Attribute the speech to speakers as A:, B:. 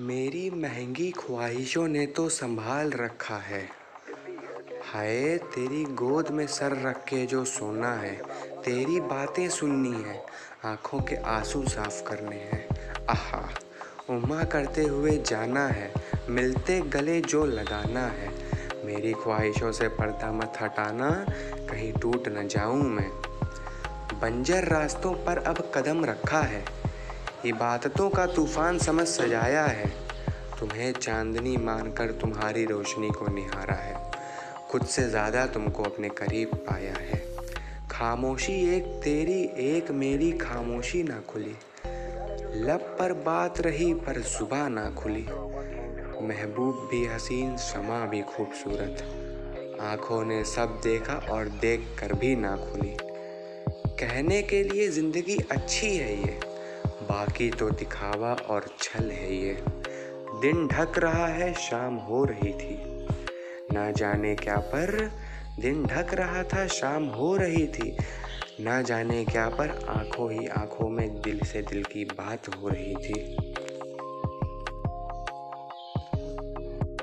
A: मेरी महँगी ख्वाहिशों ने तो संभाल रखा है। हाय, तेरी गोद में सर रख के जो सोना है, तेरी बातें सुननी है, आँखों के आँसू साफ़ करने हैं। आहा उमा करते हुए जाना है, मिलते गले जो लगाना है। मेरी ख्वाहिशों से पर्दा मत हटाना, कहीं टूट न जाऊँ मैं। बंजर रास्तों पर अब कदम रखा है इबादतों का तूफ़ान समझ सजाया है। तुम्हें चांदनी मानकर तुम्हारी रोशनी को निहारा है। खुद से ज़्यादा तुमको अपने करीब पाया है। खामोशी एक तेरी, एक मेरी खामोशी ना खुली। लब पर बात रही पर सुबह ना खुली। महबूब भी हसीन, समा भी खूबसूरत। आँखों ने सब देखा और देख कर भी ना खुली। कहने के लिए ज़िंदगी अच्छी है ये। बाकी तो दिखावा और छल है ये। दिन ढक रहा है, शाम हो रही थी। ना जाने क्या पर दिन ढक रहा था, शाम हो रही थी। ना जाने क्या पर आँखों ही आँखों में दिल से दिल की बात हो रही थी।